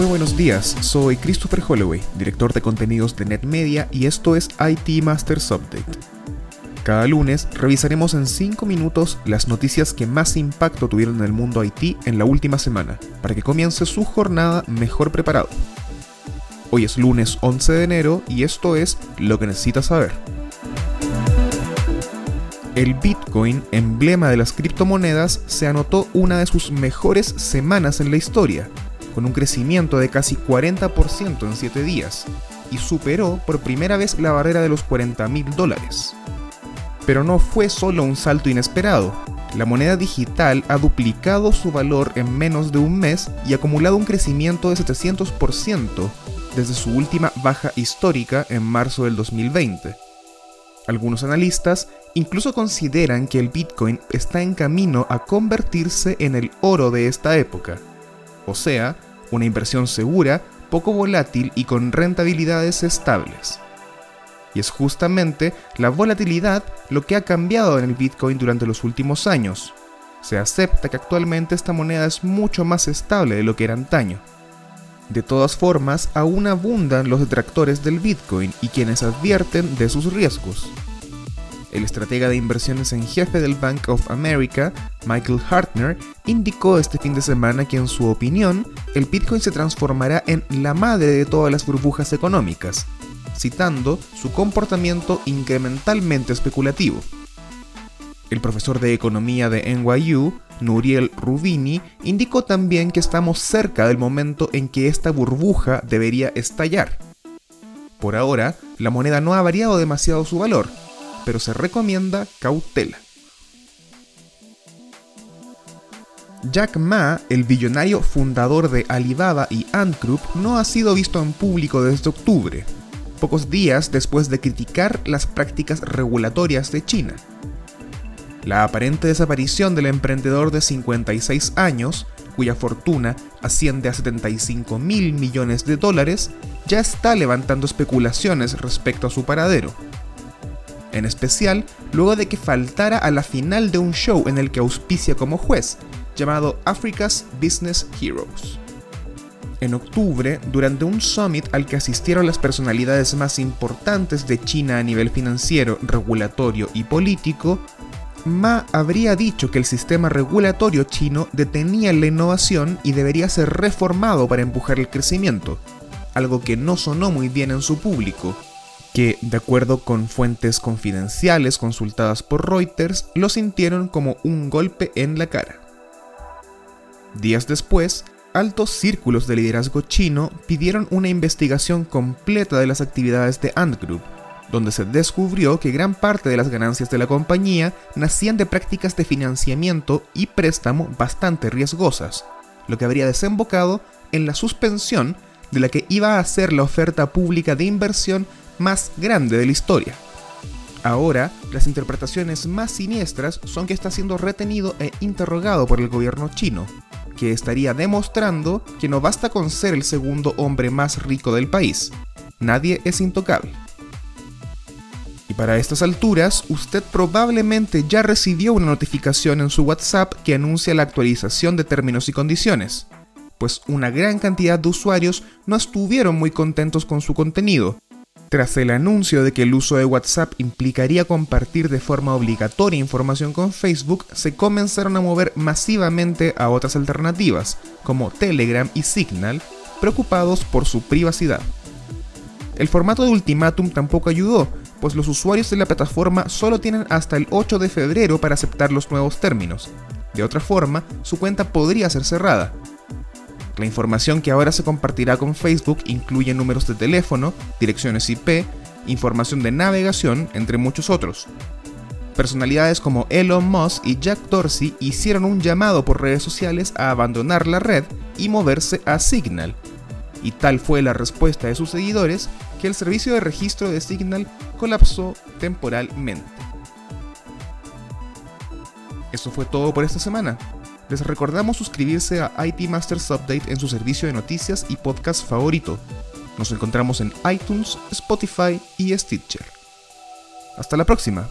Muy buenos días, soy Christopher Holloway, director de contenidos de NetMedia y esto es IT Masters Update. Cada lunes revisaremos en 5 minutos las noticias que más impacto tuvieron en el mundo IT en la última semana, para que comience su jornada mejor preparado. Hoy es lunes 11 de enero y esto es lo que necesitas saber. El Bitcoin, emblema de las criptomonedas, se anotó una de sus mejores semanas en la historia, con un crecimiento de casi 40% en 7 días, y superó por primera vez la barrera de los 40 mil dólares. Pero no fue solo un salto inesperado, la moneda digital ha duplicado su valor en menos de un mes y acumulado un crecimiento de 700% desde su última baja histórica en marzo del 2020. Algunos analistas incluso consideran que el Bitcoin está en camino a convertirse en el oro de esta época, o sea, una inversión segura, poco volátil y con rentabilidades estables. Y es justamente la volatilidad lo que ha cambiado en el Bitcoin durante los últimos años. Se acepta que actualmente esta moneda es mucho más estable de lo que era antaño. De todas formas, aún abundan los detractores del Bitcoin y quienes advierten de sus riesgos. El estratega de inversiones en jefe del Bank of America, Michael Hartner, indicó este fin de semana que en su opinión, el Bitcoin se transformará en la madre de todas las burbujas económicas, citando su comportamiento incrementalmente especulativo. El profesor de economía de NYU, Nuriel Rubini, indicó también que estamos cerca del momento en que esta burbuja debería estallar. Por ahora, la moneda no ha variado demasiado su valor, pero se recomienda cautela. Jack Ma, el billonario fundador de Alibaba y Ant Group, no ha sido visto en público desde octubre, pocos días después de criticar las prácticas regulatorias de China. La aparente desaparición del emprendedor de 56 años, cuya fortuna asciende a 75 mil millones de dólares, ya está levantando especulaciones respecto a su paradero en especial luego de que faltara a la final de un show en el que auspicia como juez, llamado Africa's Business Heroes. En octubre, durante un summit al que asistieron las personalidades más importantes de China a nivel financiero, regulatorio y político, Ma habría dicho que el sistema regulatorio chino detenía la innovación y debería ser reformado para empujar el crecimiento, algo que no sonó muy bien en su público, que, de acuerdo con fuentes confidenciales consultadas por Reuters, lo sintieron como un golpe en la cara. Días después, altos círculos de liderazgo chino pidieron una investigación completa de las actividades de Ant Group, donde se descubrió que gran parte de las ganancias de la compañía nacían de prácticas de financiamiento y préstamo bastante riesgosas, lo que habría desembocado en la suspensión de la que iba a ser la oferta pública de inversión más grande de la historia. Ahora, las interpretaciones más siniestras son que está siendo retenido e interrogado por el gobierno chino, que estaría demostrando que no basta con ser el segundo hombre más rico del país. Nadie es intocable. Y para estas alturas, usted probablemente ya recibió una notificación en su WhatsApp que anuncia la actualización de términos y condiciones, pues una gran cantidad de usuarios no estuvieron muy contentos con su contenido tras el anuncio de que el uso de WhatsApp implicaría compartir de forma obligatoria información con Facebook, se comenzaron a mover masivamente a otras alternativas, como Telegram y Signal, preocupados por su privacidad. El formato de ultimátum tampoco ayudó, pues los usuarios de la plataforma solo tienen hasta el 8 de febrero para aceptar los nuevos términos. De otra forma, su cuenta podría ser cerrada, la información que ahora se compartirá con Facebook incluye números de teléfono, direcciones IP, información de navegación, entre muchos otros. Personalidades como Elon Musk y Jack Dorsey hicieron un llamado por redes sociales a abandonar la red y moverse a Signal. Y tal fue la respuesta de sus seguidores que el servicio de registro de Signal colapsó temporalmente. Eso fue todo por esta semana les recordamos suscribirse a IT Masters Update en su servicio de noticias y podcast favorito. Nos encontramos en iTunes, Spotify y Stitcher. Hasta la próxima.